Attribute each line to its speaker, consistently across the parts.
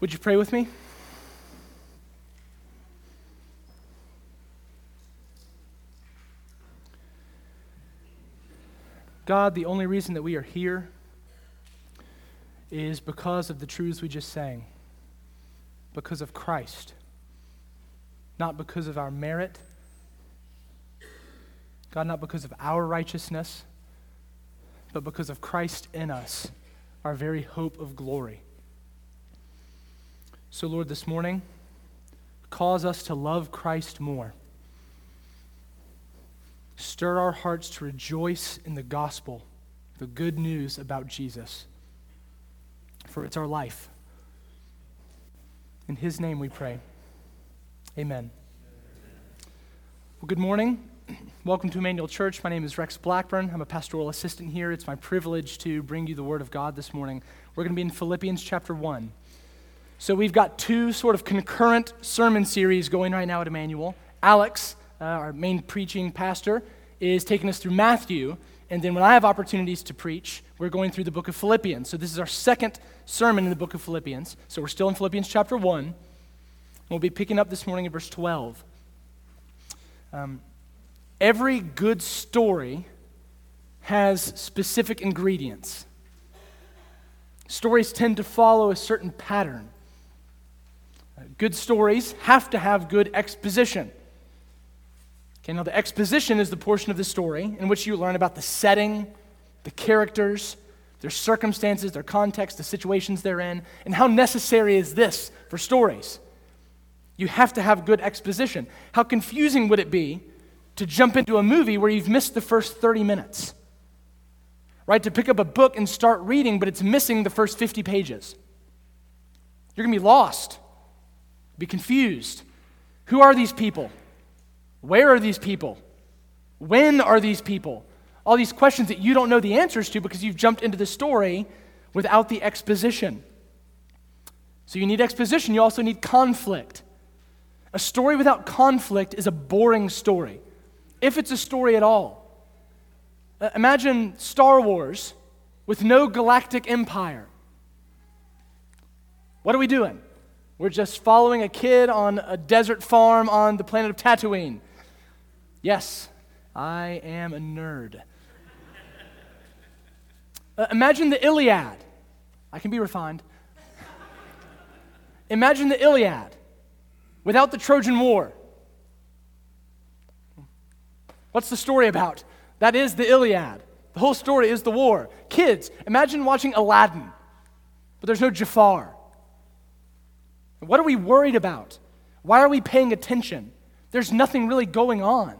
Speaker 1: Would you pray with me? God, the only reason that we are here is because of the truths we just sang, because of Christ, not because of our merit, God, not because of our righteousness, but because of Christ in us, our very hope of glory. So, Lord, this morning, cause us to love Christ more. Stir our hearts to rejoice in the gospel, the good news about Jesus, for it's our life. In his name we pray. Amen. Well, good morning. Welcome to Emmanuel Church. My name is Rex Blackburn. I'm a pastoral assistant here. It's my privilege to bring you the Word of God this morning. We're going to be in Philippians chapter 1. So we've got two sort of concurrent sermon series going right now at Emmanuel. Alex, uh, our main preaching pastor, is taking us through Matthew. And then when I have opportunities to preach, we're going through the book of Philippians. So this is our second sermon in the book of Philippians. So we're still in Philippians chapter 1. We'll be picking up this morning at verse 12. Um, every good story has specific ingredients. Stories tend to follow a certain pattern. Good stories have to have good exposition. Okay, now the exposition is the portion of the story in which you learn about the setting, the characters, their circumstances, their context, the situations they're in, and how necessary is this for stories? You have to have good exposition. How confusing would it be to jump into a movie where you've missed the first 30 minutes? Right? To pick up a book and start reading, but it's missing the first 50 pages. You're going to be lost be confused. Who are these people? Where are these people? When are these people? All these questions that you don't know the answers to because you've jumped into the story without the exposition. So you need exposition, you also need conflict. A story without conflict is a boring story, if it's a story at all. Uh, imagine Star Wars with no galactic empire. What are we doing? We're just following a kid on a desert farm on the planet of Tatooine. Yes, I am a nerd. Uh, imagine the Iliad. I can be refined. Imagine the Iliad without the Trojan War. What's the story about? That is the Iliad. The whole story is the war. Kids, imagine watching Aladdin, but there's no Jafar. What are we worried about? Why are we paying attention? There's nothing really going on.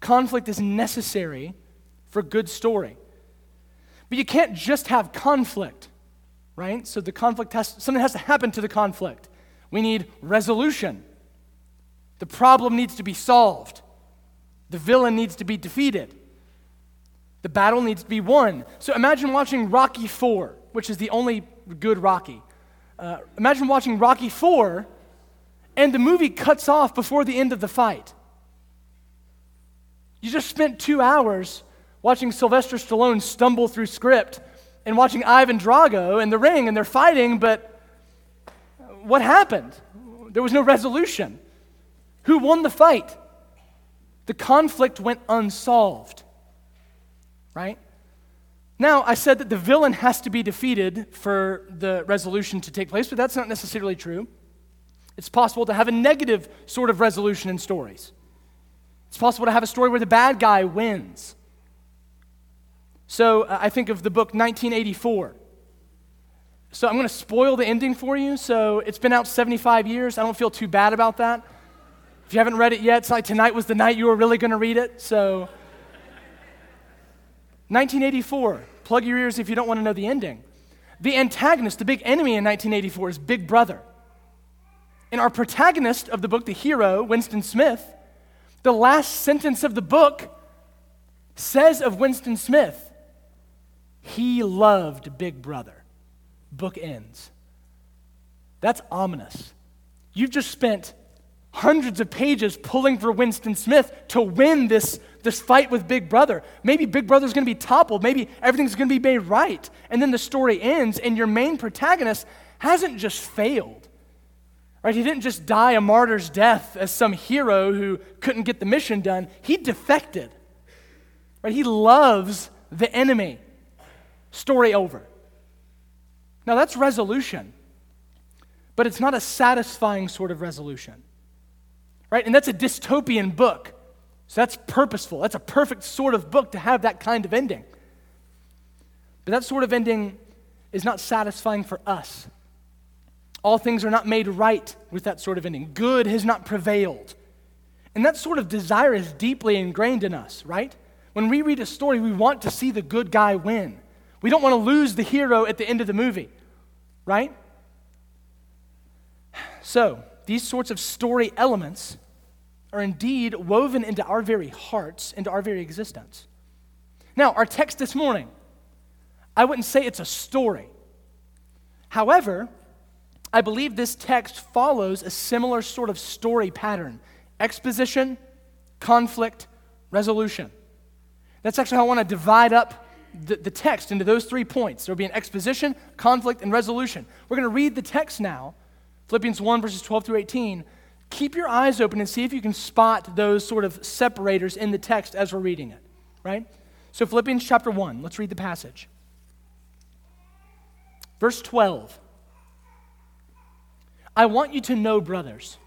Speaker 1: Conflict is necessary for good story. But you can't just have conflict, right? So the conflict has something has to happen to the conflict. We need resolution. The problem needs to be solved. The villain needs to be defeated. The battle needs to be won. So imagine watching Rocky 4, which is the only good Rocky. Uh, imagine watching Rocky 4 and the movie cuts off before the end of the fight. You just spent two hours watching Sylvester Stallone stumble through script and watching Ivan Drago in the ring and they're fighting, but what happened? There was no resolution. Who won the fight? The conflict went unsolved, right? Now, I said that the villain has to be defeated for the resolution to take place, but that's not necessarily true. It's possible to have a negative sort of resolution in stories. It's possible to have a story where the bad guy wins. So uh, I think of the book 1984. So I'm going to spoil the ending for you. So it's been out 75 years. I don't feel too bad about that. If you haven't read it yet, it's like tonight was the night you were really going to read it. So 1984. Plug your ears if you don't want to know the ending. The antagonist, the big enemy in 1984 is Big Brother. And our protagonist of the book, the hero, Winston Smith, the last sentence of the book says of Winston Smith, he loved Big Brother. Book ends. That's ominous. You've just spent hundreds of pages pulling for Winston Smith to win this, this fight with Big Brother. Maybe Big Brother's going to be toppled. Maybe everything's going to be made right. And then the story ends, and your main protagonist hasn't just failed. Right? He didn't just die a martyr's death as some hero who couldn't get the mission done. He defected. Right? He loves the enemy. Story over. Now that's resolution. But it's not a satisfying sort of resolution. Right? And that's a dystopian book. So that's purposeful. That's a perfect sort of book to have that kind of ending. But that sort of ending is not satisfying for us. All things are not made right with that sort of ending. Good has not prevailed. And that sort of desire is deeply ingrained in us, right? When we read a story, we want to see the good guy win. We don't want to lose the hero at the end of the movie, right? So, these sorts of story elements are indeed woven into our very hearts, into our very existence. Now, our text this morning, I wouldn't say it's a story. However, I believe this text follows a similar sort of story pattern exposition, conflict, resolution. That's actually how I want to divide up the, the text into those three points. There will be an exposition, conflict, and resolution. We're going to read the text now Philippians 1, verses 12 through 18. Keep your eyes open and see if you can spot those sort of separators in the text as we're reading it, right? So, Philippians chapter 1, let's read the passage. Verse 12. I want you to know, brothers,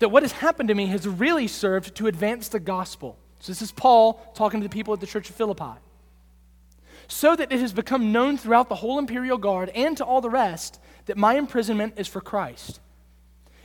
Speaker 1: that what has happened to me has really served to advance the gospel. So, this is Paul talking to the people at the church of Philippi. So that it has become known throughout the whole imperial guard and to all the rest that my imprisonment is for Christ.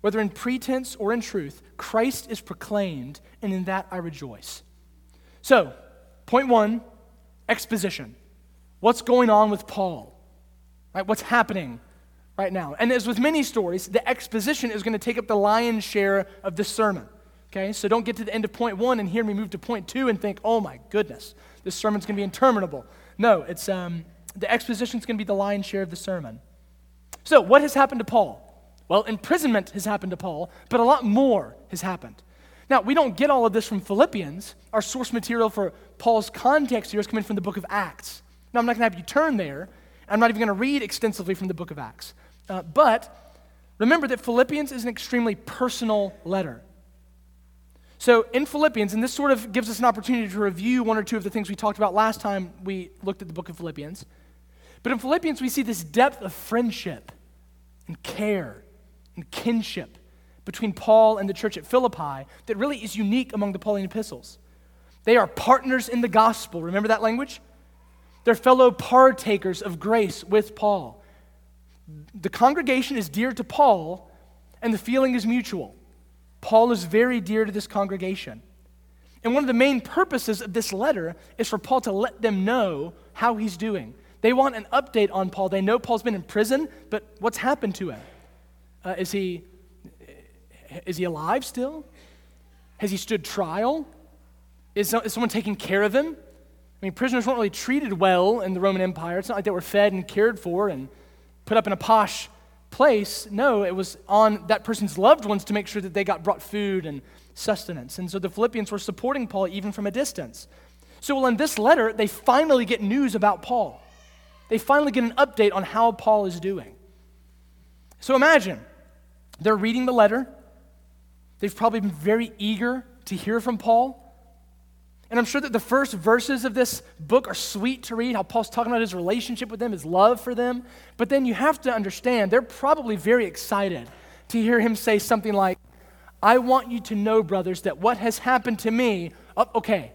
Speaker 1: whether in pretense or in truth, Christ is proclaimed, and in that I rejoice. So, point one exposition. What's going on with Paul? Right? What's happening right now. And as with many stories, the exposition is going to take up the lion's share of this sermon. Okay, so don't get to the end of point one and hear me move to point two and think, oh my goodness, this sermon's going to be interminable. No, it's um, the exposition is going to be the lion's share of the sermon. So, what has happened to Paul? Well, imprisonment has happened to Paul, but a lot more has happened. Now, we don't get all of this from Philippians. Our source material for Paul's context here is coming from the book of Acts. Now, I'm not going to have you turn there. I'm not even going to read extensively from the book of Acts. Uh, but remember that Philippians is an extremely personal letter. So, in Philippians, and this sort of gives us an opportunity to review one or two of the things we talked about last time we looked at the book of Philippians. But in Philippians, we see this depth of friendship and care and kinship between Paul and the church at Philippi that really is unique among the Pauline epistles. They are partners in the gospel. Remember that language? They're fellow partakers of grace with Paul the congregation is dear to Paul, and the feeling is mutual. Paul is very dear to this congregation. And one of the main purposes of this letter is for Paul to let them know how he's doing. They want an update on Paul. They know Paul's been in prison, but what's happened to him? Uh, is, he, is he alive still? Has he stood trial? Is, is someone taking care of him? I mean, prisoners weren't really treated well in the Roman Empire. It's not like they were fed and cared for and put up in a posh place. No, it was on that person's loved ones to make sure that they got brought food and sustenance. And so the Philippians were supporting Paul even from a distance. So, well, in this letter, they finally get news about Paul. They finally get an update on how Paul is doing. So imagine they're reading the letter. They've probably been very eager to hear from Paul. And I'm sure that the first verses of this book are sweet to read, how Paul's talking about his relationship with them, his love for them. But then you have to understand, they're probably very excited to hear him say something like, I want you to know, brothers, that what has happened to me, oh, okay,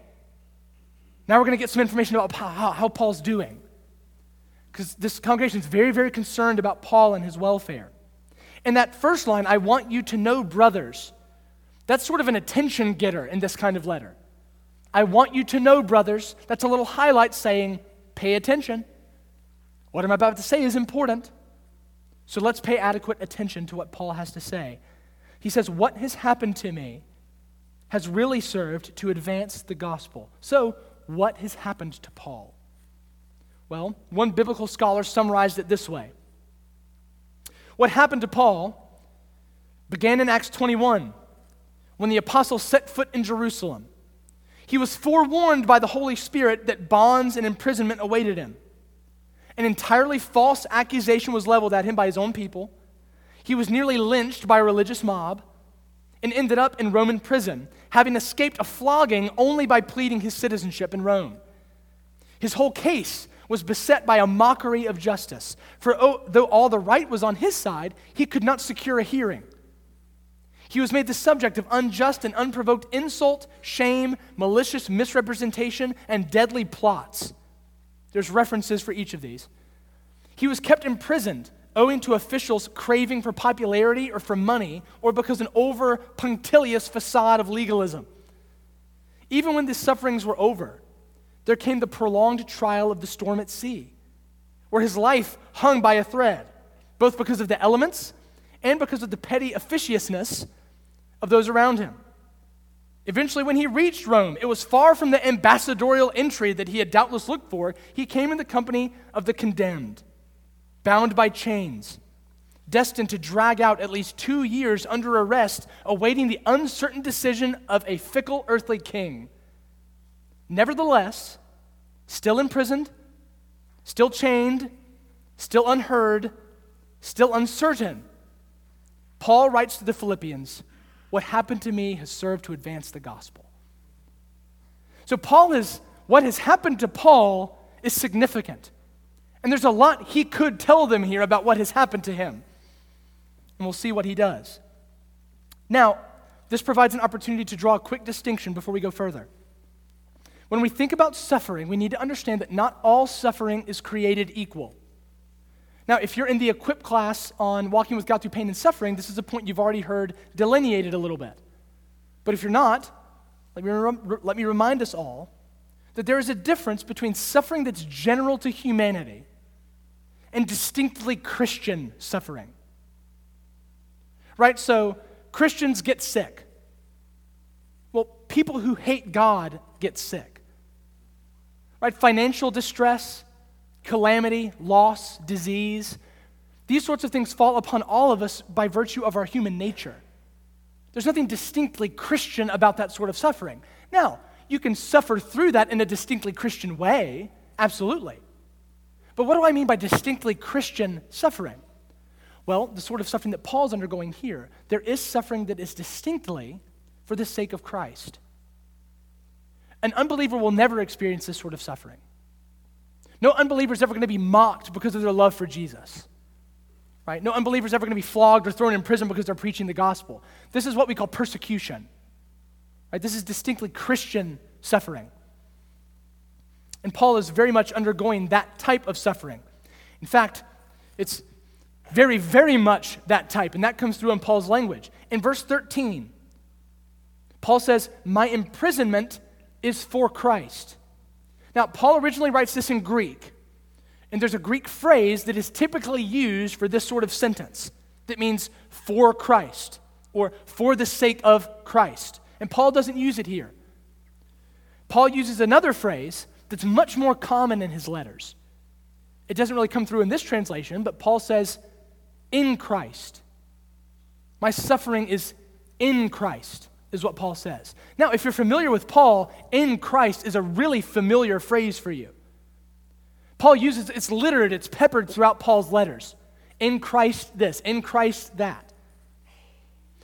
Speaker 1: now we're going to get some information about how, how Paul's doing. Because this congregation is very, very concerned about Paul and his welfare. And that first line, I want you to know, brothers, that's sort of an attention getter in this kind of letter. I want you to know, brothers, that's a little highlight saying, pay attention. What I'm about to say is important. So let's pay adequate attention to what Paul has to say. He says, What has happened to me has really served to advance the gospel. So, what has happened to Paul? Well, one biblical scholar summarized it this way What happened to Paul began in Acts 21 when the apostle set foot in Jerusalem. He was forewarned by the Holy Spirit that bonds and imprisonment awaited him. An entirely false accusation was leveled at him by his own people. He was nearly lynched by a religious mob and ended up in Roman prison, having escaped a flogging only by pleading his citizenship in Rome. His whole case was beset by a mockery of justice, for oh, though all the right was on his side, he could not secure a hearing. He was made the subject of unjust and unprovoked insult, shame, malicious misrepresentation, and deadly plots. There's references for each of these. He was kept imprisoned owing to officials craving for popularity or for money, or because an over punctilious facade of legalism. Even when the sufferings were over, there came the prolonged trial of the storm at sea, where his life hung by a thread, both because of the elements and because of the petty officiousness of those around him. Eventually, when he reached Rome, it was far from the ambassadorial entry that he had doubtless looked for. He came in the company of the condemned, bound by chains, destined to drag out at least two years under arrest, awaiting the uncertain decision of a fickle earthly king. Nevertheless, still imprisoned, still chained, still unheard, still uncertain, Paul writes to the Philippians what happened to me has served to advance the gospel. So, Paul is, what has happened to Paul is significant. And there's a lot he could tell them here about what has happened to him. And we'll see what he does. Now, this provides an opportunity to draw a quick distinction before we go further. When we think about suffering, we need to understand that not all suffering is created equal. Now, if you're in the equip class on walking with God through pain and suffering, this is a point you've already heard delineated a little bit. But if you're not, let me, rem- let me remind us all that there is a difference between suffering that's general to humanity and distinctly Christian suffering. Right? So, Christians get sick. Well, people who hate God get sick. Right? Financial distress, calamity, loss, disease. These sorts of things fall upon all of us by virtue of our human nature. There's nothing distinctly Christian about that sort of suffering. Now, you can suffer through that in a distinctly Christian way, absolutely. But what do I mean by distinctly Christian suffering? Well, the sort of suffering that Paul's undergoing here, there is suffering that is distinctly for the sake of Christ. An unbeliever will never experience this sort of suffering. No unbeliever is ever going to be mocked because of their love for Jesus. Right? No unbeliever is ever going to be flogged or thrown in prison because they're preaching the gospel. This is what we call persecution. Right? This is distinctly Christian suffering. And Paul is very much undergoing that type of suffering. In fact, it's very, very much that type, and that comes through in Paul's language. In verse 13, Paul says, My imprisonment is for Christ. Now, Paul originally writes this in Greek, and there's a Greek phrase that is typically used for this sort of sentence that means for Christ or for the sake of Christ. And Paul doesn't use it here. Paul uses another phrase that's much more common in his letters. It doesn't really come through in this translation, but Paul says, in Christ. My suffering is in Christ is what Paul says. Now, if you're familiar with Paul, in Christ is a really familiar phrase for you. Paul uses it's littered, it's peppered throughout Paul's letters. In Christ this, in Christ that.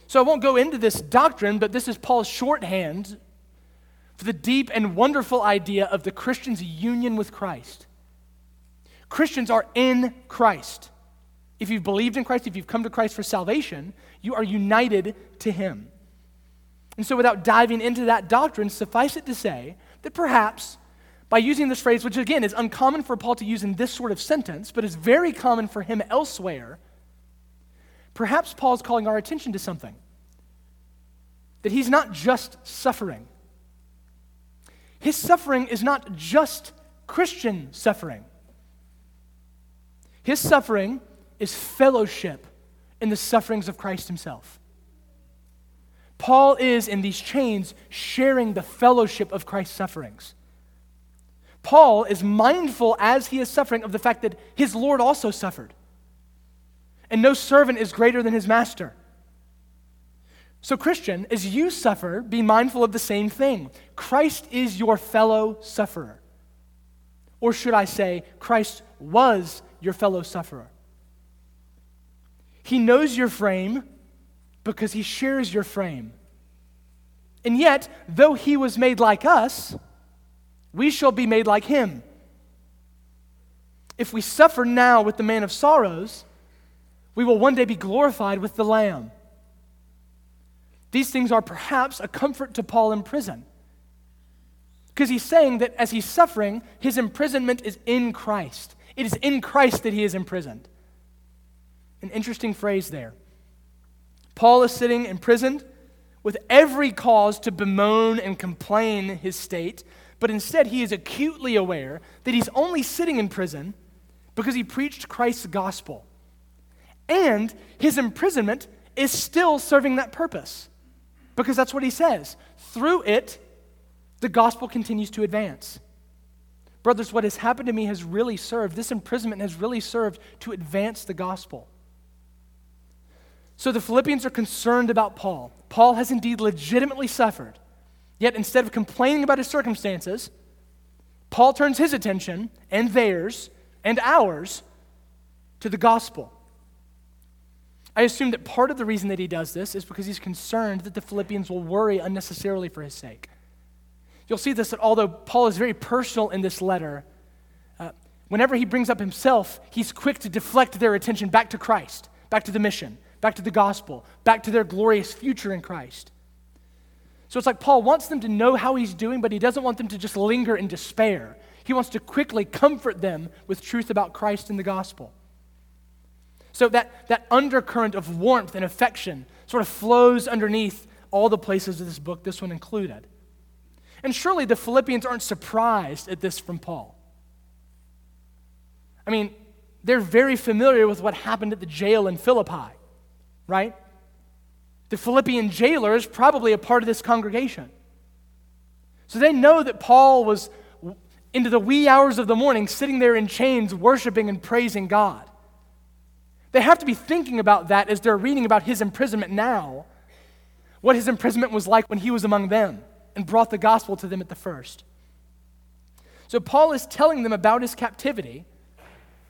Speaker 1: So I won't go into this doctrine, but this is Paul's shorthand for the deep and wonderful idea of the Christian's union with Christ. Christians are in Christ. If you've believed in Christ, if you've come to Christ for salvation, you are united to Him. And so, without diving into that doctrine, suffice it to say that perhaps by using this phrase, which again is uncommon for Paul to use in this sort of sentence, but is very common for him elsewhere, perhaps Paul's calling our attention to something. That he's not just suffering. His suffering is not just Christian suffering. His suffering is fellowship in the sufferings of Christ himself. Paul is, in these chains, sharing the fellowship of Christ's sufferings. Paul is mindful as he is suffering of the fact that his Lord also suffered. And no servant is greater than his master. So, Christian, as you suffer, be mindful of the same thing. Christ is your fellow sufferer. Or should I say, Christ was your fellow sufferer. He knows your frame because he shares your frame. And yet, though he was made like us, we shall be made like him. If we suffer now with the man of sorrows, we will one day be glorified with the Lamb. These things are perhaps a comfort to Paul in prison. Because he's saying that as he's suffering, his imprisonment is in Christ. It is in Christ that he is imprisoned. An interesting phrase there. Paul is sitting imprisoned with every cause to bemoan and complain his state, but instead he is acutely aware that he's only sitting in prison because he preached Christ's gospel. And his imprisonment is still serving that purpose because that's what he says. Through it, the gospel continues to advance. Brothers, what has happened to me has really served, this imprisonment has really served to advance the gospel. So the Philippians are concerned about Paul. Paul has indeed legitimately suffered. Yet instead of complaining about his circumstances, Paul turns his attention and theirs and ours to the gospel. I assume that part of the reason that he does this is because he's concerned that the Philippians will worry unnecessarily for his sake. You'll see this that although Paul is very personal in this letter, uh, whenever he brings up himself, he's quick to deflect their attention back to Christ, back to the mission back to the gospel, back to their glorious future in Christ. So it's like Paul wants them to know how he's doing, but he doesn't want them to just linger in despair. He wants to quickly comfort them with truth about Christ and the gospel. So that, that undercurrent of warmth and affection sort of flows underneath all the places of this book, this one included. And surely the Philippians aren't surprised at this from Paul. I mean, they're very familiar with what happened at the jail in Philippi right? The Philippian jailer is probably a part of this congregation. So they know that Paul was into the wee hours of the morning sitting there in chains, worshiping and praising God. They have to be thinking about that as they're reading about his imprisonment now, what his imprisonment was like when he was among them and brought the gospel to them at the first. So Paul is telling them about his captivity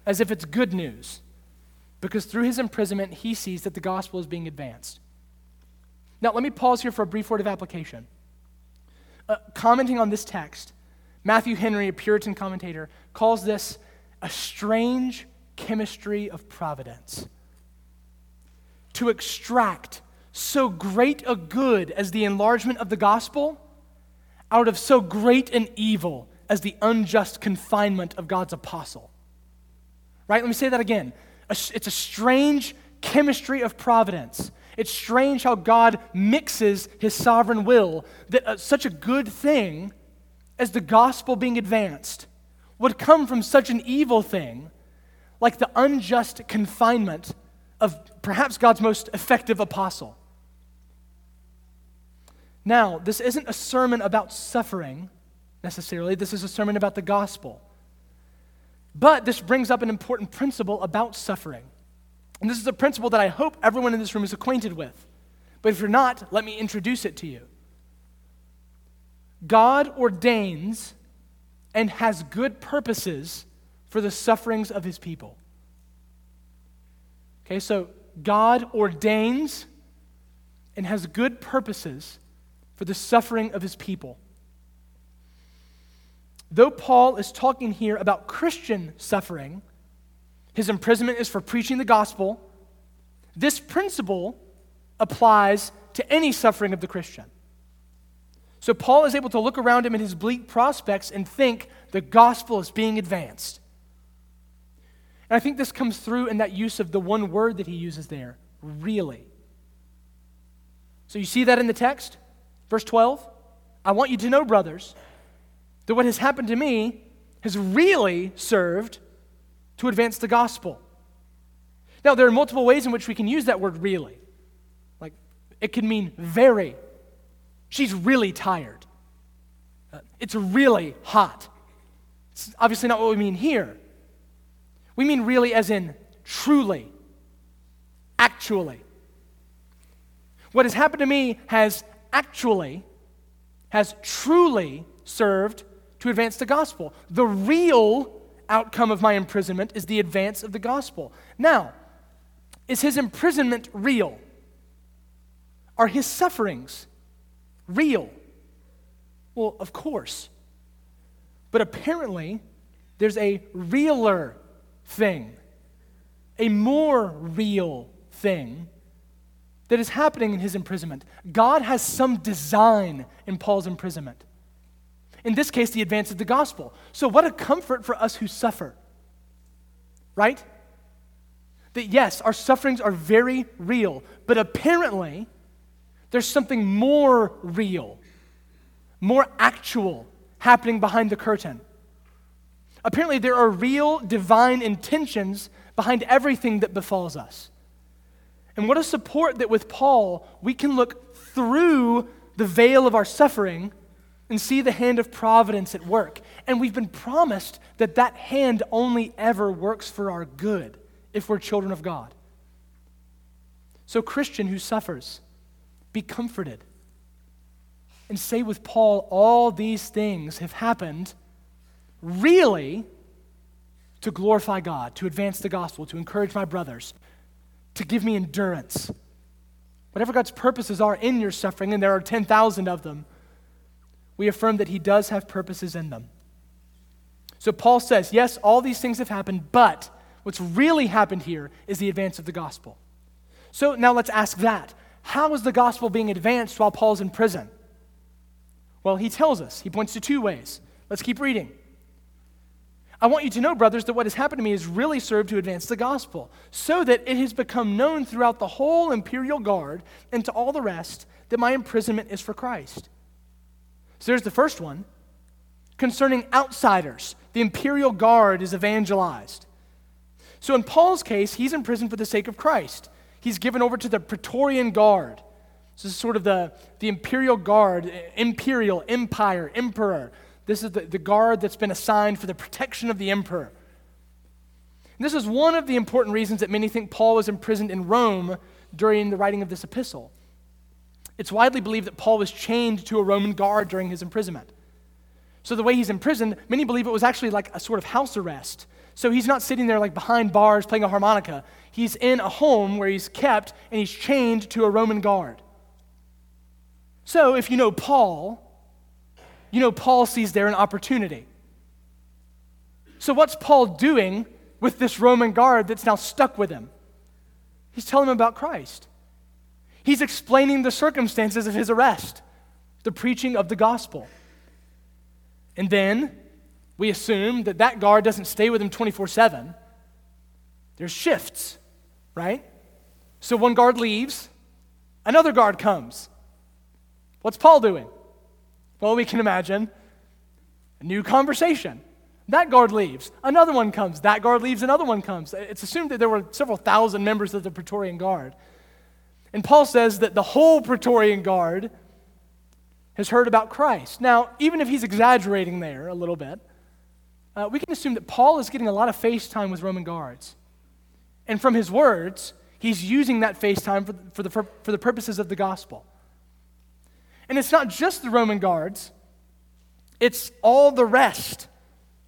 Speaker 1: as if it's good news because through his imprisonment, he sees that the gospel is being advanced. Now, let me pause here for a brief word of application. Uh, commenting on this text, Matthew Henry, a Puritan commentator, calls this a strange chemistry of providence. To extract so great a good as the enlargement of the gospel out of so great an evil as the unjust confinement of God's apostle. Right? Let me say that again it's a strange chemistry of providence. It's strange how God mixes his sovereign will that uh, such a good thing as the gospel being advanced would come from such an evil thing like the unjust confinement of perhaps God's most effective apostle. Now, this isn't a sermon about suffering necessarily, this is a sermon about the gospel. But this brings up an important principle about suffering. And this is a principle that I hope everyone in this room is acquainted with. But if you're not, let me introduce it to you. God ordains and has good purposes for the sufferings of his people. Okay, so God ordains and has good purposes for the suffering of his people. Though Paul is talking here about Christian suffering, his imprisonment is for preaching the gospel. This principle applies to any suffering of the Christian. So Paul is able to look around him in his bleak prospects and think the gospel is being advanced. And I think this comes through in that use of the one word that he uses there really. So you see that in the text? Verse 12. I want you to know, brothers that what has happened to me has really served to advance the gospel. Now, there are multiple ways in which we can use that word really. Like, it can mean very. She's really tired. Uh, it's really hot. It's obviously not what we mean here. We mean really as in truly, actually. What has happened to me has actually, has truly served to advance the gospel. The real outcome of my imprisonment is the advance of the gospel. Now, is his imprisonment real? Are his sufferings real? Well, of course. But apparently, there's a realer thing, a more real thing that is happening in his imprisonment. God has some design in Paul's imprisonment. In this case, the advance of the gospel. So, what a comfort for us who suffer, right? That yes, our sufferings are very real, but apparently, there's something more real, more actual happening behind the curtain. Apparently, there are real divine intentions behind everything that befalls us. And what a support that with Paul, we can look through the veil of our suffering and see the hand of providence at work. And we've been promised that that hand only ever works for our good if we're children of God. So, Christian who suffers, be comforted. And say with Paul, all these things have happened really to glorify God, to advance the gospel, to encourage my brothers, to give me endurance. Whatever God's purposes are in your suffering, and there are 10,000 of them, we affirm that He does have purposes in them. So Paul says, yes, all these things have happened, but what's really happened here is the advance of the gospel. So now let's ask that. How is the gospel being advanced while Paul's in prison? Well, he tells us. He points to two ways. Let's keep reading. I want you to know, brothers, that what has happened to me has really served to advance the gospel, so that it has become known throughout the whole imperial guard and to all the rest that my imprisonment is for Christ. So there's the first one. Concerning outsiders, the imperial guard is evangelized. So in Paul's case, he's in prison for the sake of Christ. He's given over to the Praetorian Guard. So this is sort of the, the imperial guard, imperial, empire, emperor. This is the, the guard that's been assigned for the protection of the emperor. And this is one of the important reasons that many think Paul was imprisoned in Rome during the writing of this epistle. It's widely believed that Paul was chained to a Roman guard during his imprisonment. So, the way he's imprisoned, many believe it was actually like a sort of house arrest. So, he's not sitting there like behind bars playing a harmonica. He's in a home where he's kept and he's chained to a Roman guard. So, if you know Paul, you know Paul sees there an opportunity. So, what's Paul doing with this Roman guard that's now stuck with him? He's telling him about Christ. He's explaining the circumstances of his arrest, the preaching of the gospel. And then we assume that that guard doesn't stay with him 24 7. There's shifts, right? So one guard leaves, another guard comes. What's Paul doing? Well, we can imagine a new conversation. That guard leaves, another one comes. That guard leaves, another one comes. It's assumed that there were several thousand members of the Praetorian Guard. And Paul says that the whole Praetorian Guard has heard about Christ. Now, even if he's exaggerating there a little bit, uh, we can assume that Paul is getting a lot of face time with Roman guards. And from his words, he's using that face time for, for, the, for the purposes of the gospel. And it's not just the Roman guards, it's all the rest,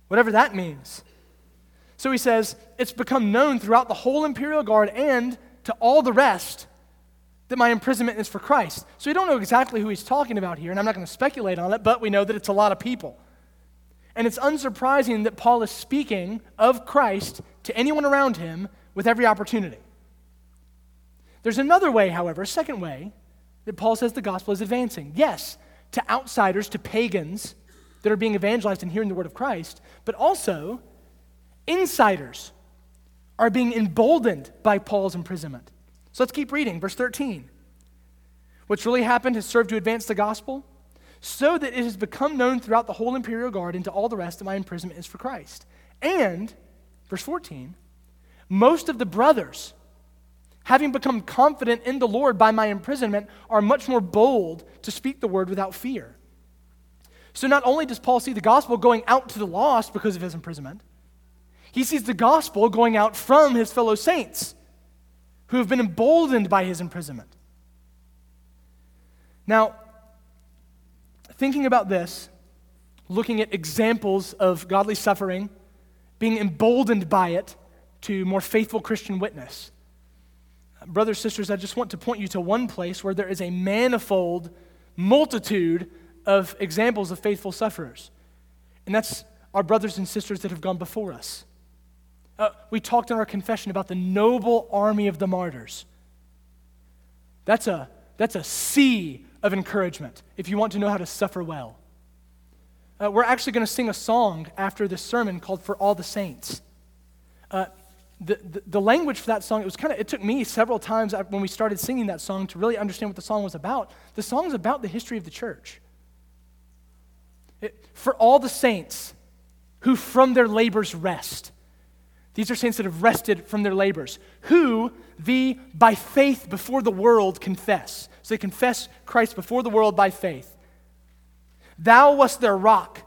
Speaker 1: whatever that means. So he says, it's become known throughout the whole imperial guard and to all the rest that my imprisonment is for Christ. So we don't know exactly who he's talking about here, and I'm not going to speculate on it, but we know that it's a lot of people. And it's unsurprising that Paul is speaking of Christ to anyone around him with every opportunity. There's another way, however, a second way, that Paul says the gospel is advancing. Yes, to outsiders, to pagans that are being evangelized and hearing the word of Christ, but also insiders are being emboldened by Paul's imprisonment. So let's keep reading. Verse 13. What's really happened has served to advance the gospel, so that it has become known throughout the whole imperial guard and to all the rest that my imprisonment is for Christ. And, verse 14, most of the brothers having become confident in the Lord by my imprisonment, are much more bold to speak the word without fear. So not only does Paul see the gospel going out to the lost because of his imprisonment, he sees the gospel going out from his fellow saints who have been emboldened by his imprisonment. Now, thinking about this, looking at examples of godly suffering, being emboldened by it to more faithful Christian witness. Brothers, sisters, I just want to point you to one place where there is a manifold multitude of examples of faithful sufferers. And that's our brothers and sisters that have gone before us. Uh, we talked in our confession about the noble army of the martyrs. That's a, that's a sea of encouragement if you want to know how to suffer well. Uh, we're actually going to sing a song after this sermon called For All the Saints. Uh, the, the, the, language for that song, it was kind of, it took me several times when we started singing that song to really understand what the song was about. The song is about the history of the church. It, for all the saints who from their labors rest. These are saints that have rested from their labors, who the by faith before the world confess. So they confess Christ before the world by faith. Thou wast their rock,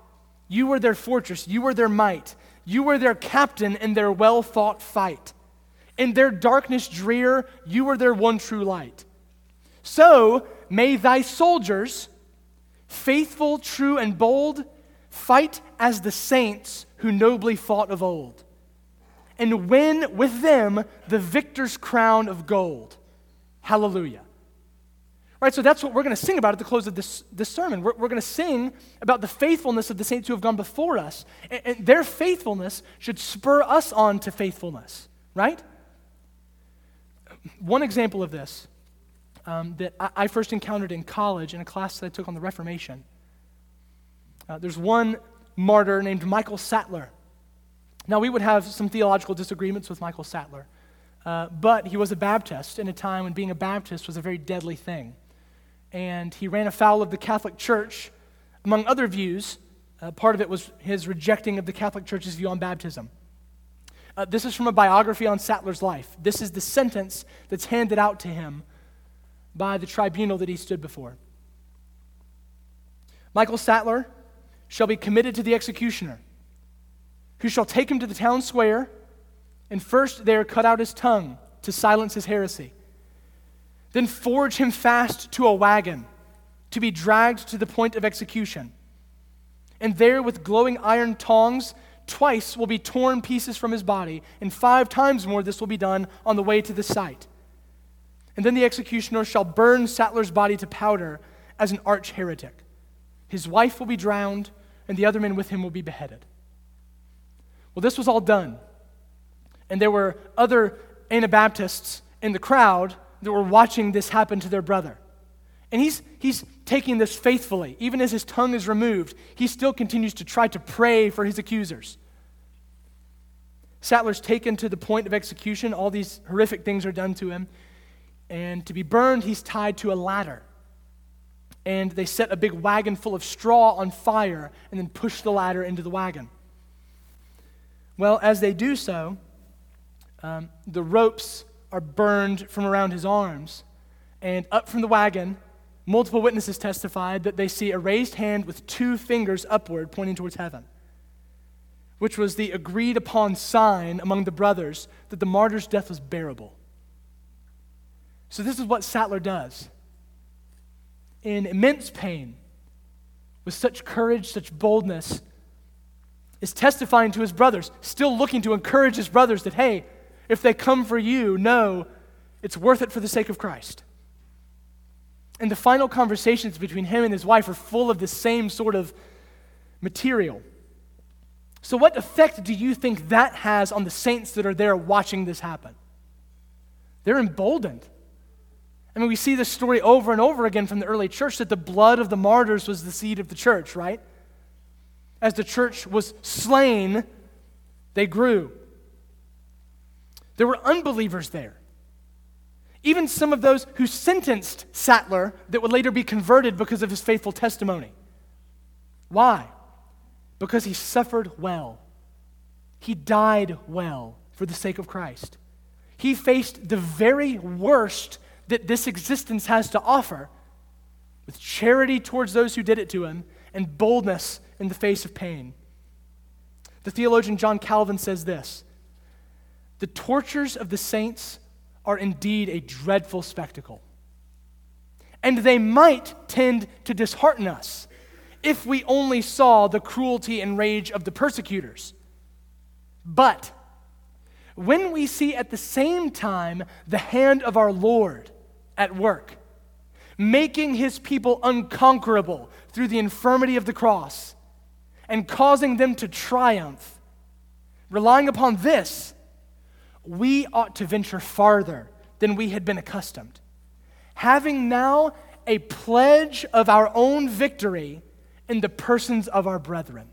Speaker 1: you were their fortress, you were their might, you were their captain in their well fought fight. In their darkness drear, you were their one true light. So may thy soldiers, faithful, true, and bold, fight as the saints who nobly fought of old and win with them the victor's crown of gold. Hallelujah. Right, so that's what we're going to sing about at the close of this, this sermon. We're, we're going to sing about the faithfulness of the saints who have gone before us. And, and their faithfulness should spur us on to faithfulness, right? One example of this um, that I, I, first encountered in college in a class that I took on the Reformation. Uh, there's one martyr named Michael Sattler. Now, we would have some theological disagreements with Michael Sattler, uh, but he was a Baptist in a time when being a Baptist was a very deadly thing. And he ran afoul of the Catholic Church, among other views. Uh, part of it was his rejecting of the Catholic Church's view on baptism. Uh, this is from a biography on Sattler's life. This is the sentence that's handed out to him by the tribunal that he stood before. Michael Sattler shall be committed to the executioner who shall take him to the town square and first there cut out his tongue to silence his heresy. Then forge him fast to a wagon to be dragged to the point of execution. And there, with glowing iron tongs, twice will be torn pieces from his body, and five times more this will be done on the way to the site. And then the executioner shall burn Sattler's body to powder as an arch heretic. His wife will be drowned, and the other men with him will be beheaded. Well, this was all done. And there were other Anabaptists in the crowd that were watching this happen to their brother. And he's, he's taking this faithfully. Even as his tongue is removed, he still continues to try to pray for his accusers. Sattler's taken to the point of execution. All these horrific things are done to him. And to be burned, he's tied to a ladder. And they set a big wagon full of straw on fire and then push the ladder into the wagon. Well, as they do so, um, the ropes are burned from around his arms. And up from the wagon, multiple witnesses testified that they see a raised hand with two fingers upward pointing towards heaven, which was the agreed upon sign among the brothers that the martyr's death was bearable. So, this is what Sattler does. In immense pain, with such courage, such boldness, is testifying to his brothers, still looking to encourage his brothers that, hey, if they come for you, know it's worth it for the sake of Christ. And the final conversations between him and his wife are full of the same sort of material. So, what effect do you think that has on the saints that are there watching this happen? They're emboldened. I mean, we see this story over and over again from the early church that the blood of the martyrs was the seed of the church, right? As the church was slain, they grew. There were unbelievers there. Even some of those who sentenced Sattler that would later be converted because of his faithful testimony. Why? Because he suffered well. He died well for the sake of Christ. he faced the very worst that this existence has to offer with charity towards those who did it to him and boldness in the face of pain. The theologian John Calvin says this The tortures of the saints are indeed a dreadful spectacle, and they might tend to dishearten us if we only saw the cruelty and rage of the persecutors. But when we see at the same time the hand of our Lord at work, making his people unconquerable through the infirmity of the cross and causing them to triumph, relying upon this, we ought to venture farther than we had been accustomed. Having now a pledge of our own victory in the persons of our brethren.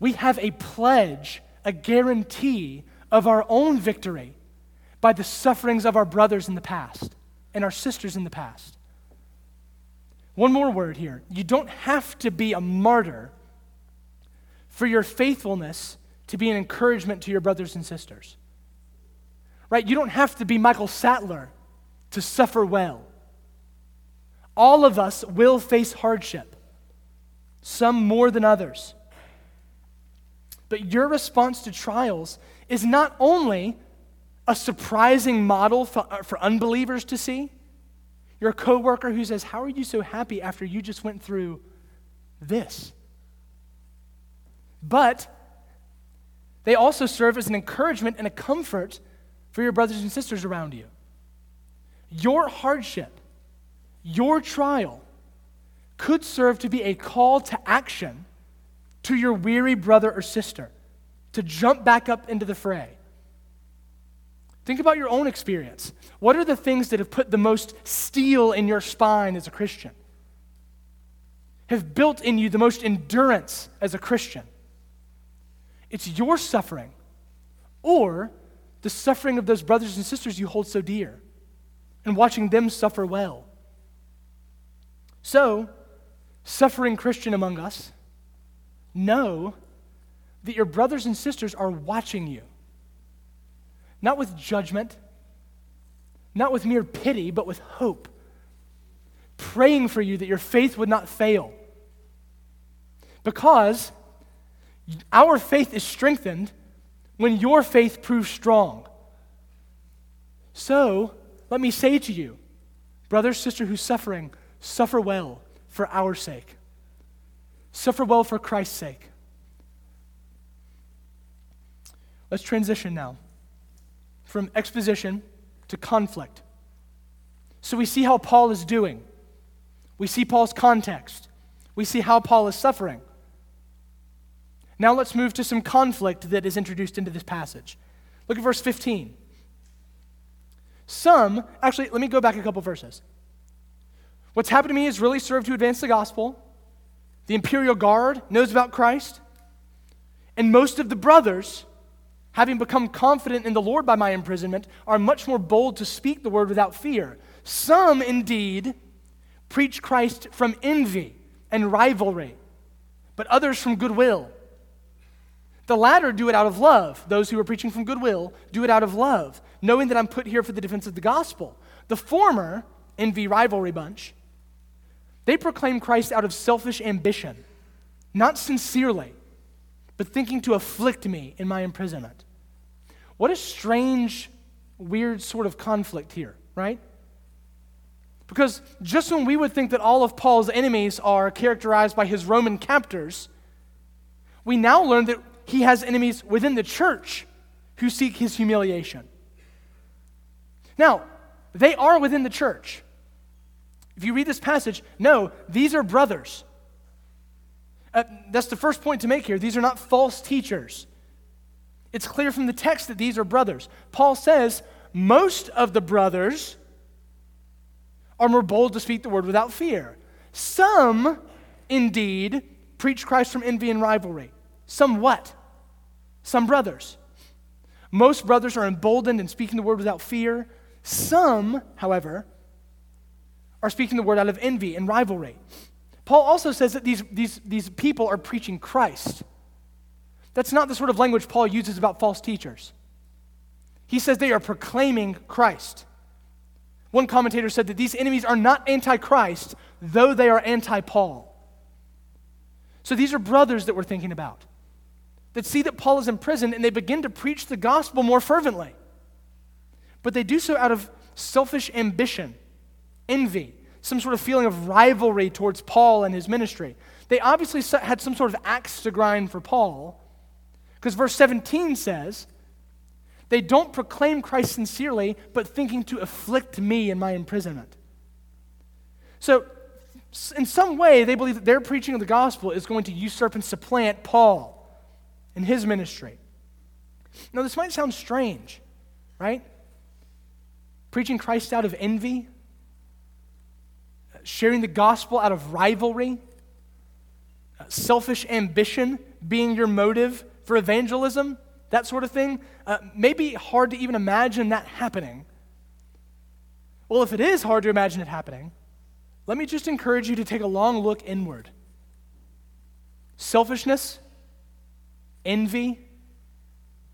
Speaker 1: We have a pledge, a guarantee of our own victory by the sufferings of our brothers in the past and our sisters in the past. One more word here. You don't have to be a martyr for your faithfulness to be an encouragement to your brothers and sisters. Right? You don't have to be Michael Sattler to suffer well. All of us will face hardship, some more than others. But your response to trials is not only a surprising model for, uh, for unbelievers to see. Your coworker who says, How are you so happy after you just went through this? But they also serve as an encouragement and a comfort for your brothers and sisters around you. Your hardship, your trial, could serve to be a call to action to your weary brother or sister to jump back up into the fray Think about your own experience. What are the things that have put the most steel in your spine as a Christian? Have built in you the most endurance as a Christian? It's your suffering or the suffering of those brothers and sisters you hold so dear and watching them suffer well. So, suffering Christian among us, know that your brothers and sisters are watching you not with judgment, not with mere pity, but with hope. Praying for you that your faith would not fail. Because our faith is strengthened when your faith proves strong. So, let me say to you, brother, sister who's suffering, suffer well for our sake. Suffer well for Christ's sake. Let's transition now from exposition to conflict. So we see how Paul is doing. We see Paul's context. We see how Paul is suffering. Now let's move to some conflict that is introduced into this passage. Look at verse 15. Some, actually, let me go back a couple verses. What's happened to me has really served to advance the gospel. The imperial guard knows about Christ. And most of the brothers having become confident in the Lord by my imprisonment, are much more bold to speak the word without fear. Some, indeed, preach Christ from envy and rivalry, but others from goodwill. The latter do it out of love. Those who are preaching from goodwill do it out of love, knowing that I'm put here for the defense of the gospel. The former, envy rivalry bunch, they proclaim Christ out of selfish ambition, not sincerely, but thinking to afflict me in my imprisonment. What a strange, weird sort of conflict here, right? Because just when we would think that all of Paul's enemies are characterized by his Roman captors, we now learn that he has enemies within the church who seek his humiliation. Now, they are within the church. If you read this passage, no, these are brothers. Uh, that's the first point to make here. These are not false teachers. It's clear from the text that these are brothers. Paul says most of the brothers are more bold to speak the word without fear. Some, indeed, preach Christ from envy and rivalry. Some what? Some brothers. Most brothers are emboldened in speaking the word without fear. Some, however, are speaking the word out of envy and rivalry. Paul also says that these, these, these people are preaching Christ. That's not the sort of language Paul uses about false teachers. He says they are proclaiming Christ. One commentator said that these enemies are not anti Christ, though they are anti Paul. So these are brothers that we're thinking about that see that Paul is in prison and they begin to preach the gospel more fervently. But they do so out of selfish ambition, envy, some sort of feeling of rivalry towards Paul and his ministry. They obviously had some sort of axe to grind for Paul, because verse 17 says, They don't proclaim Christ sincerely, but thinking to afflict me in my imprisonment. So, in some way, they believe that their preaching of the gospel is going to usurp and supplant Paul in his ministry. Now, this might sound strange, right? Preaching Christ out of envy, uh, sharing the gospel out of rivalry, uh, selfish ambition being your motive for evangelism, that sort of thing. Uh, maybe hard to even imagine that happening. Well, if it is hard to imagine it happening, let me just encourage you to take a long look inward. Selfishness, envy,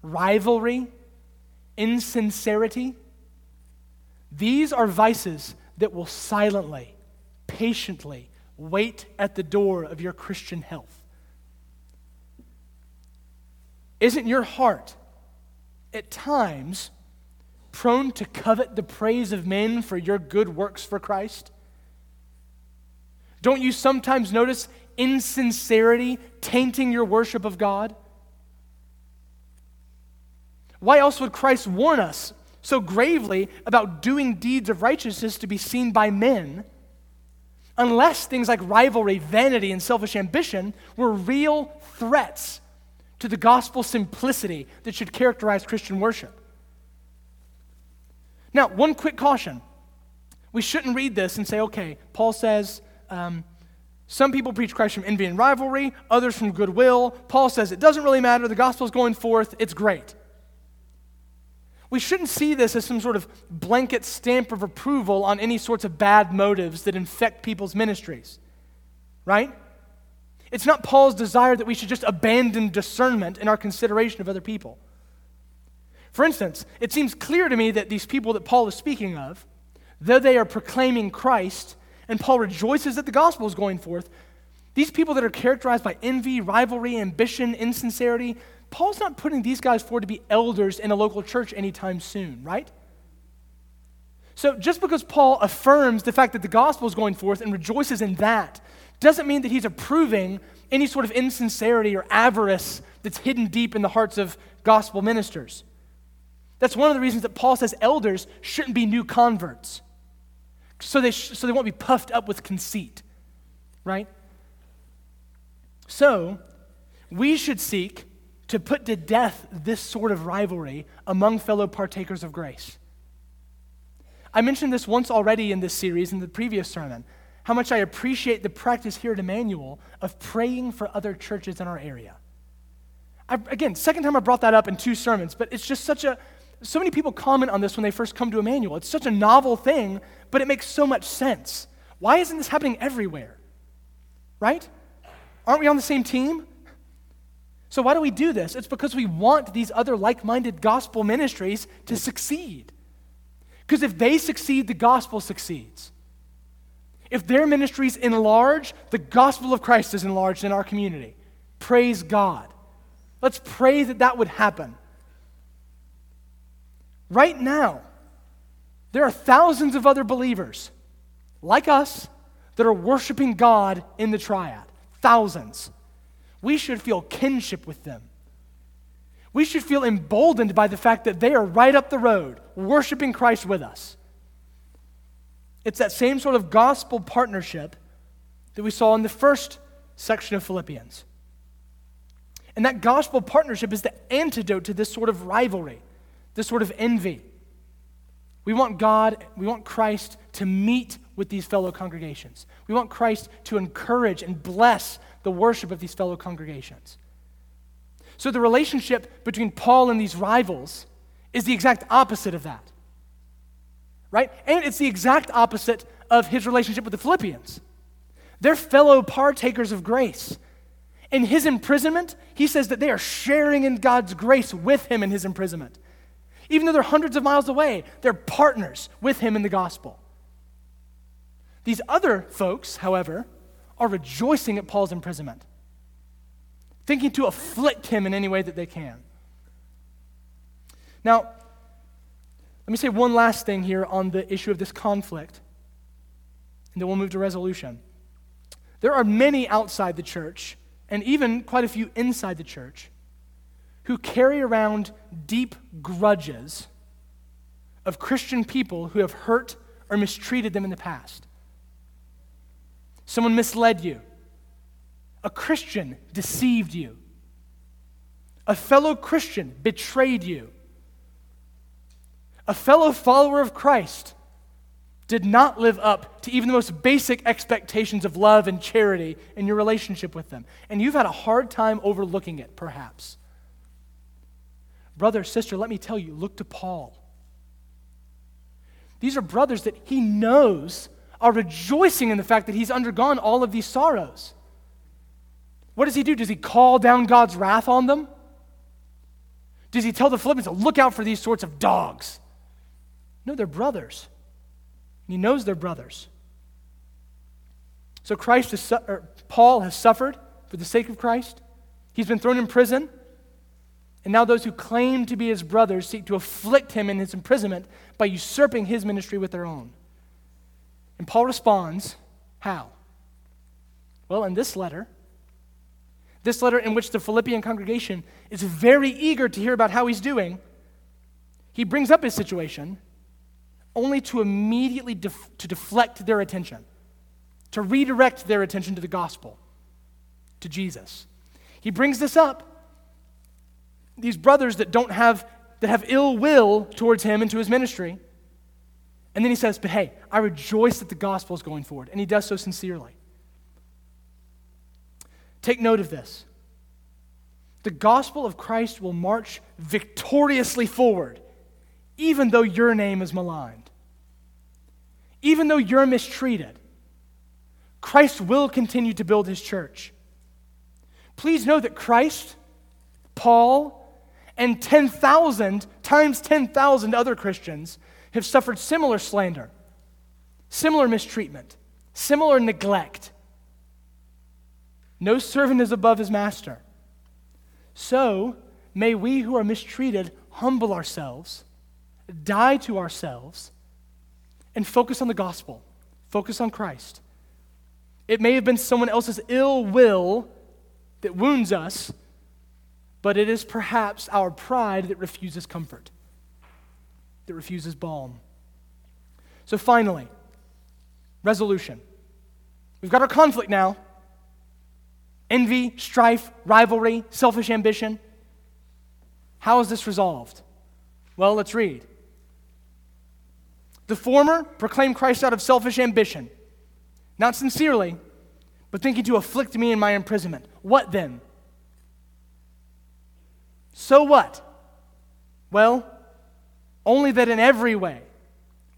Speaker 1: rivalry, insincerity. These are vices that will silently, patiently wait at the door of your Christian health. Isn't your heart at times prone to covet the praise of men for your good works for Christ? Don't you sometimes notice insincerity tainting your worship of God? Why else would Christ warn us so gravely about doing deeds of righteousness to be seen by men unless things like rivalry, vanity, and selfish ambition were real threats to the gospel simplicity that should characterize Christian worship? Now, one quick caution. We shouldn't read this and say, okay, Paul says, um, some people preach Christ from envy and rivalry, others from goodwill. Paul says it doesn't really matter, the gospel is going forth, it's great we shouldn't see this as some sort of blanket stamp of approval on any sorts of bad motives that infect people's ministries, right? It's not Paul's desire that we should just abandon discernment in our consideration of other people. For instance, it seems clear to me that these people that Paul is speaking of, though they are proclaiming Christ, and Paul rejoices that the gospel is going forth, these people that are characterized by envy, rivalry, ambition, insincerity, Paul's not putting these guys forward to be elders in a local church anytime soon, right? So just because Paul affirms the fact that the gospel is going forth and rejoices in that doesn't mean that he's approving any sort of insincerity or avarice that's hidden deep in the hearts of gospel ministers. That's one of the reasons that Paul says elders shouldn't be new converts. So they, sh- so they won't be puffed up with conceit, right? So, we should seek to put to death this sort of rivalry among fellow partakers of grace. I mentioned this once already in this series in the previous sermon, how much I appreciate the practice here at Emmanuel of praying for other churches in our area. I, again, second time I brought that up in two sermons, but it's just such a, so many people comment on this when they first come to Emmanuel. It's such a novel thing, but it makes so much sense. Why isn't this happening everywhere? Right? Aren't we on the same team? So, why do we do this? It's because we want these other like minded gospel ministries to succeed. Because if they succeed, the gospel succeeds. If their ministries enlarge, the gospel of Christ is enlarged in our community. Praise God. Let's pray that that would happen. Right now, there are thousands of other believers like us that are worshiping God in the triad. Thousands we should feel kinship with them. We should feel emboldened by the fact that they are right up the road, worshiping Christ with us. It's that same sort of gospel partnership that we saw in the first section of Philippians. And that gospel partnership is the antidote to this sort of rivalry, this sort of envy. We want God, we want Christ to meet with these fellow congregations. We want Christ to encourage and bless the worship of these fellow congregations. So the relationship between Paul and these rivals is the exact opposite of that. Right? And it's the exact opposite of his relationship with the Philippians. They're fellow partakers of grace. In his imprisonment, he says that they are sharing in God's grace with him in his imprisonment. Even though they're hundreds of miles away, they're partners with him in the gospel. These other folks, however, are rejoicing at Paul's imprisonment, thinking to afflict him in any way that they can. Now, let me say one last thing here on the issue of this conflict, and then we'll move to resolution. There are many outside the church, and even quite a few inside the church, who carry around deep grudges of Christian people who have hurt or mistreated them in the past. Someone misled you. A Christian deceived you. A fellow Christian betrayed you. A fellow follower of Christ did not live up to even the most basic expectations of love and charity in your relationship with them. And you've had a hard time overlooking it, perhaps. Brother, sister, let me tell you look to Paul. These are brothers that he knows are rejoicing in the fact that he's undergone all of these sorrows. What does he do? Does he call down God's wrath on them? Does he tell the Philippians to look out for these sorts of dogs? No, they're brothers. He knows they're brothers. So Christ has, or Paul has suffered for the sake of Christ. He's been thrown in prison. And now those who claim to be his brothers seek to afflict him in his imprisonment by usurping his ministry with their own. And Paul responds, How? Well, in this letter, this letter in which the Philippian congregation is very eager to hear about how he's doing, he brings up his situation only to immediately def- to deflect their attention, to redirect their attention to the gospel, to Jesus. He brings this up. These brothers that don't have that have ill will towards him and to his ministry. And then he says, But hey, I rejoice that the gospel is going forward. And he does so sincerely. Take note of this. The gospel of Christ will march victoriously forward, even though your name is maligned. Even though you're mistreated, Christ will continue to build his church. Please know that Christ, Paul, and 10,000 times 10,000 other Christians have suffered similar slander, similar mistreatment, similar neglect. No servant is above his master. So, may we who are mistreated humble ourselves, die to ourselves, and focus on the gospel, focus on Christ. It may have been someone else's ill will that wounds us, but it is perhaps our pride that refuses comfort that refuses balm. So, finally, resolution. We've got our conflict now envy, strife, rivalry, selfish ambition. How is this resolved? Well, let's read. The former proclaim Christ out of selfish ambition, not sincerely, but thinking to afflict me in my imprisonment. What then? So what? Well, only that in every way,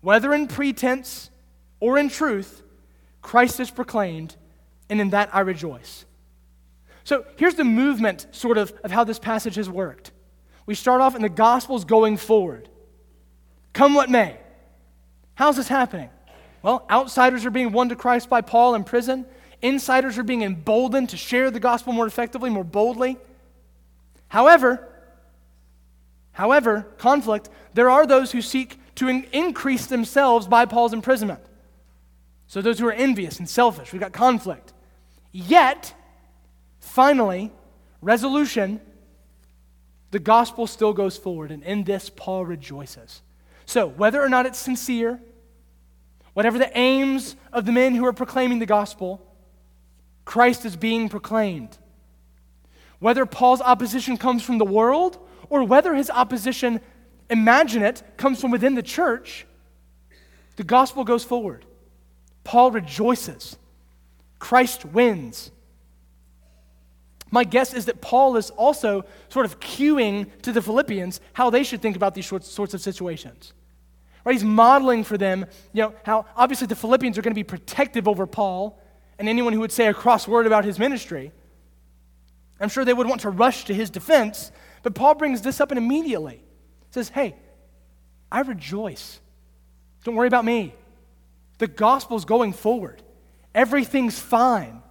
Speaker 1: whether in pretense or in truth, Christ is proclaimed, and in that I rejoice. So here's the movement, sort of, of how this passage has worked. We start off in the Gospel's going forward. Come what may. How's this happening? Well, outsiders are being won to Christ by Paul in prison. Insiders are being emboldened to share the gospel more effectively, more boldly. However, However, conflict, there are those who seek to in- increase themselves by Paul's imprisonment. So those who are envious and selfish, we've got conflict. Yet, finally, resolution, the gospel still goes forward, and in this, Paul rejoices. So, whether or not it's sincere, whatever the aims of the men who are proclaiming the gospel, Christ is being proclaimed. Whether Paul's opposition comes from the world or whether his opposition, imagine it, comes from within the church, the gospel goes forward. Paul rejoices. Christ wins. My guess is that Paul is also sort of cueing to the Philippians how they should think about these sorts of situations. Right? He's modeling for them, you know, how obviously the Philippians are going to be protective over Paul and anyone who would say a cross word about his ministry. I'm sure they would want to rush to his defense, but Paul brings this up and immediately says, hey, I rejoice. Don't worry about me. The gospel's going forward. Everything's fine,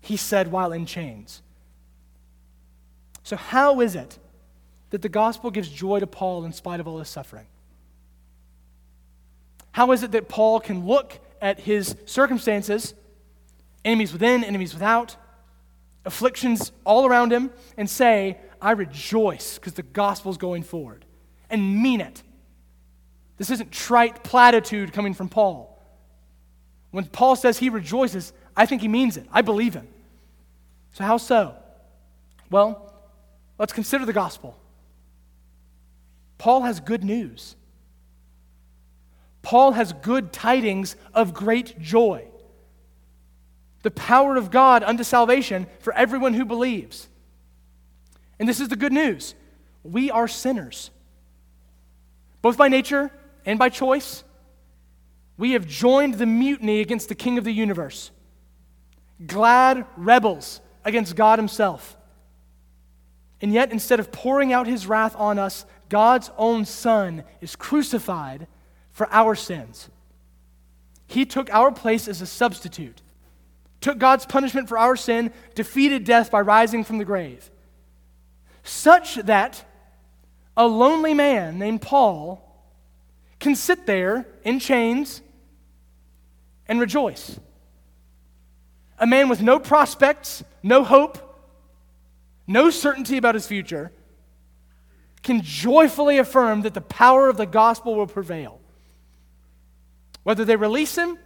Speaker 1: he said while in chains. So, how is it that the gospel gives joy to Paul in spite of all his suffering? How is it that Paul can look at his circumstances, enemies within, enemies without, afflictions all around him, and say, I rejoice because the gospel's going forward, and mean it? This isn't trite platitude coming from Paul. When Paul says he rejoices, I think he means it. I believe him. So, how so? Well, let's consider the gospel. Paul has good news. Paul has good tidings of great joy. The power of God unto salvation for everyone who believes. And this is the good news we are sinners, both by nature and by choice. We have joined the mutiny against the King of the universe, glad rebels against God Himself. And yet, instead of pouring out His wrath on us, God's own Son is crucified for our sins. He took our place as a substitute, took God's punishment for our sin, defeated death by rising from the grave, such that a lonely man named Paul can sit there in chains and rejoice. A man with no prospects, no hope, no certainty about his future can joyfully affirm that the power of the gospel will prevail. Whether they release him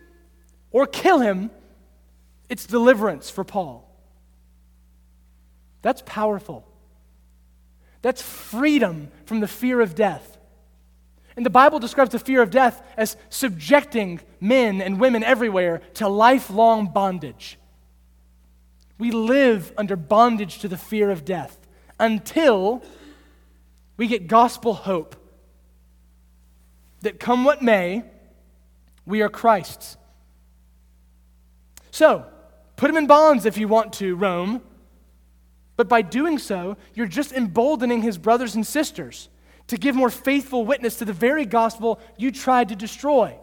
Speaker 1: or kill him, it's deliverance for Paul. That's powerful. That's freedom from the fear of death. And the Bible describes the fear of death as subjecting men and women everywhere to lifelong bondage. We live under bondage to the fear of death until we get gospel hope that come what may, we are Christ's. So, put him in bonds if you want to, Rome. But by doing so, you're just emboldening his brothers and sisters to give more faithful witness to the very gospel you tried to destroy.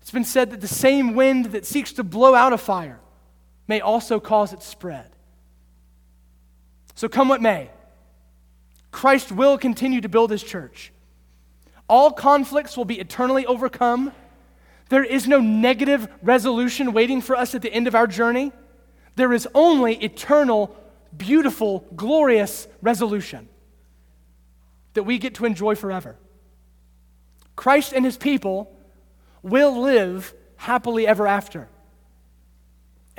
Speaker 1: It's been said that the same wind that seeks to blow out a fire may also cause its spread. So, come what may, Christ will continue to build his church. All conflicts will be eternally overcome. There is no negative resolution waiting for us at the end of our journey. There is only eternal, beautiful, glorious resolution that we get to enjoy forever. Christ and his people will live happily ever after.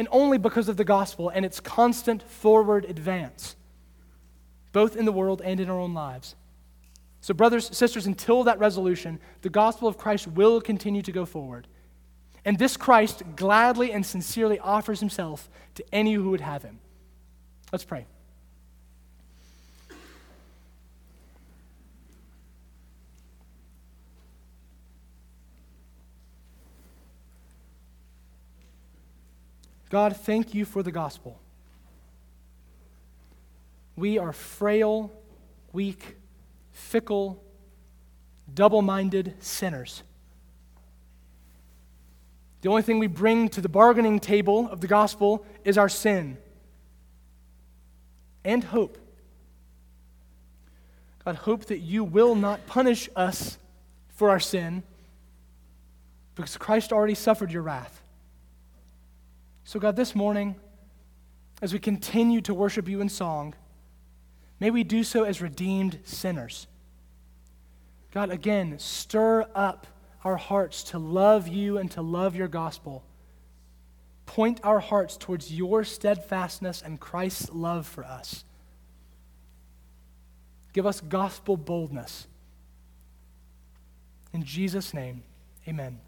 Speaker 1: And only because of the gospel and its constant forward advance, both in the world and in our own lives. So, brothers, sisters, until that resolution, the gospel of Christ will continue to go forward. And this Christ gladly and sincerely offers himself to any who would have him. Let's pray. God, thank you for the gospel. We are frail, weak, fickle, double minded sinners. The only thing we bring to the bargaining table of the gospel is our sin and hope. God, hope that you will not punish us for our sin because Christ already suffered your wrath. So, God, this morning, as we continue to worship you in song, may we do so as redeemed sinners. God, again, stir up our hearts to love you and to love your gospel. Point our hearts towards your steadfastness and Christ's love for us. Give us gospel boldness. In Jesus' name, amen.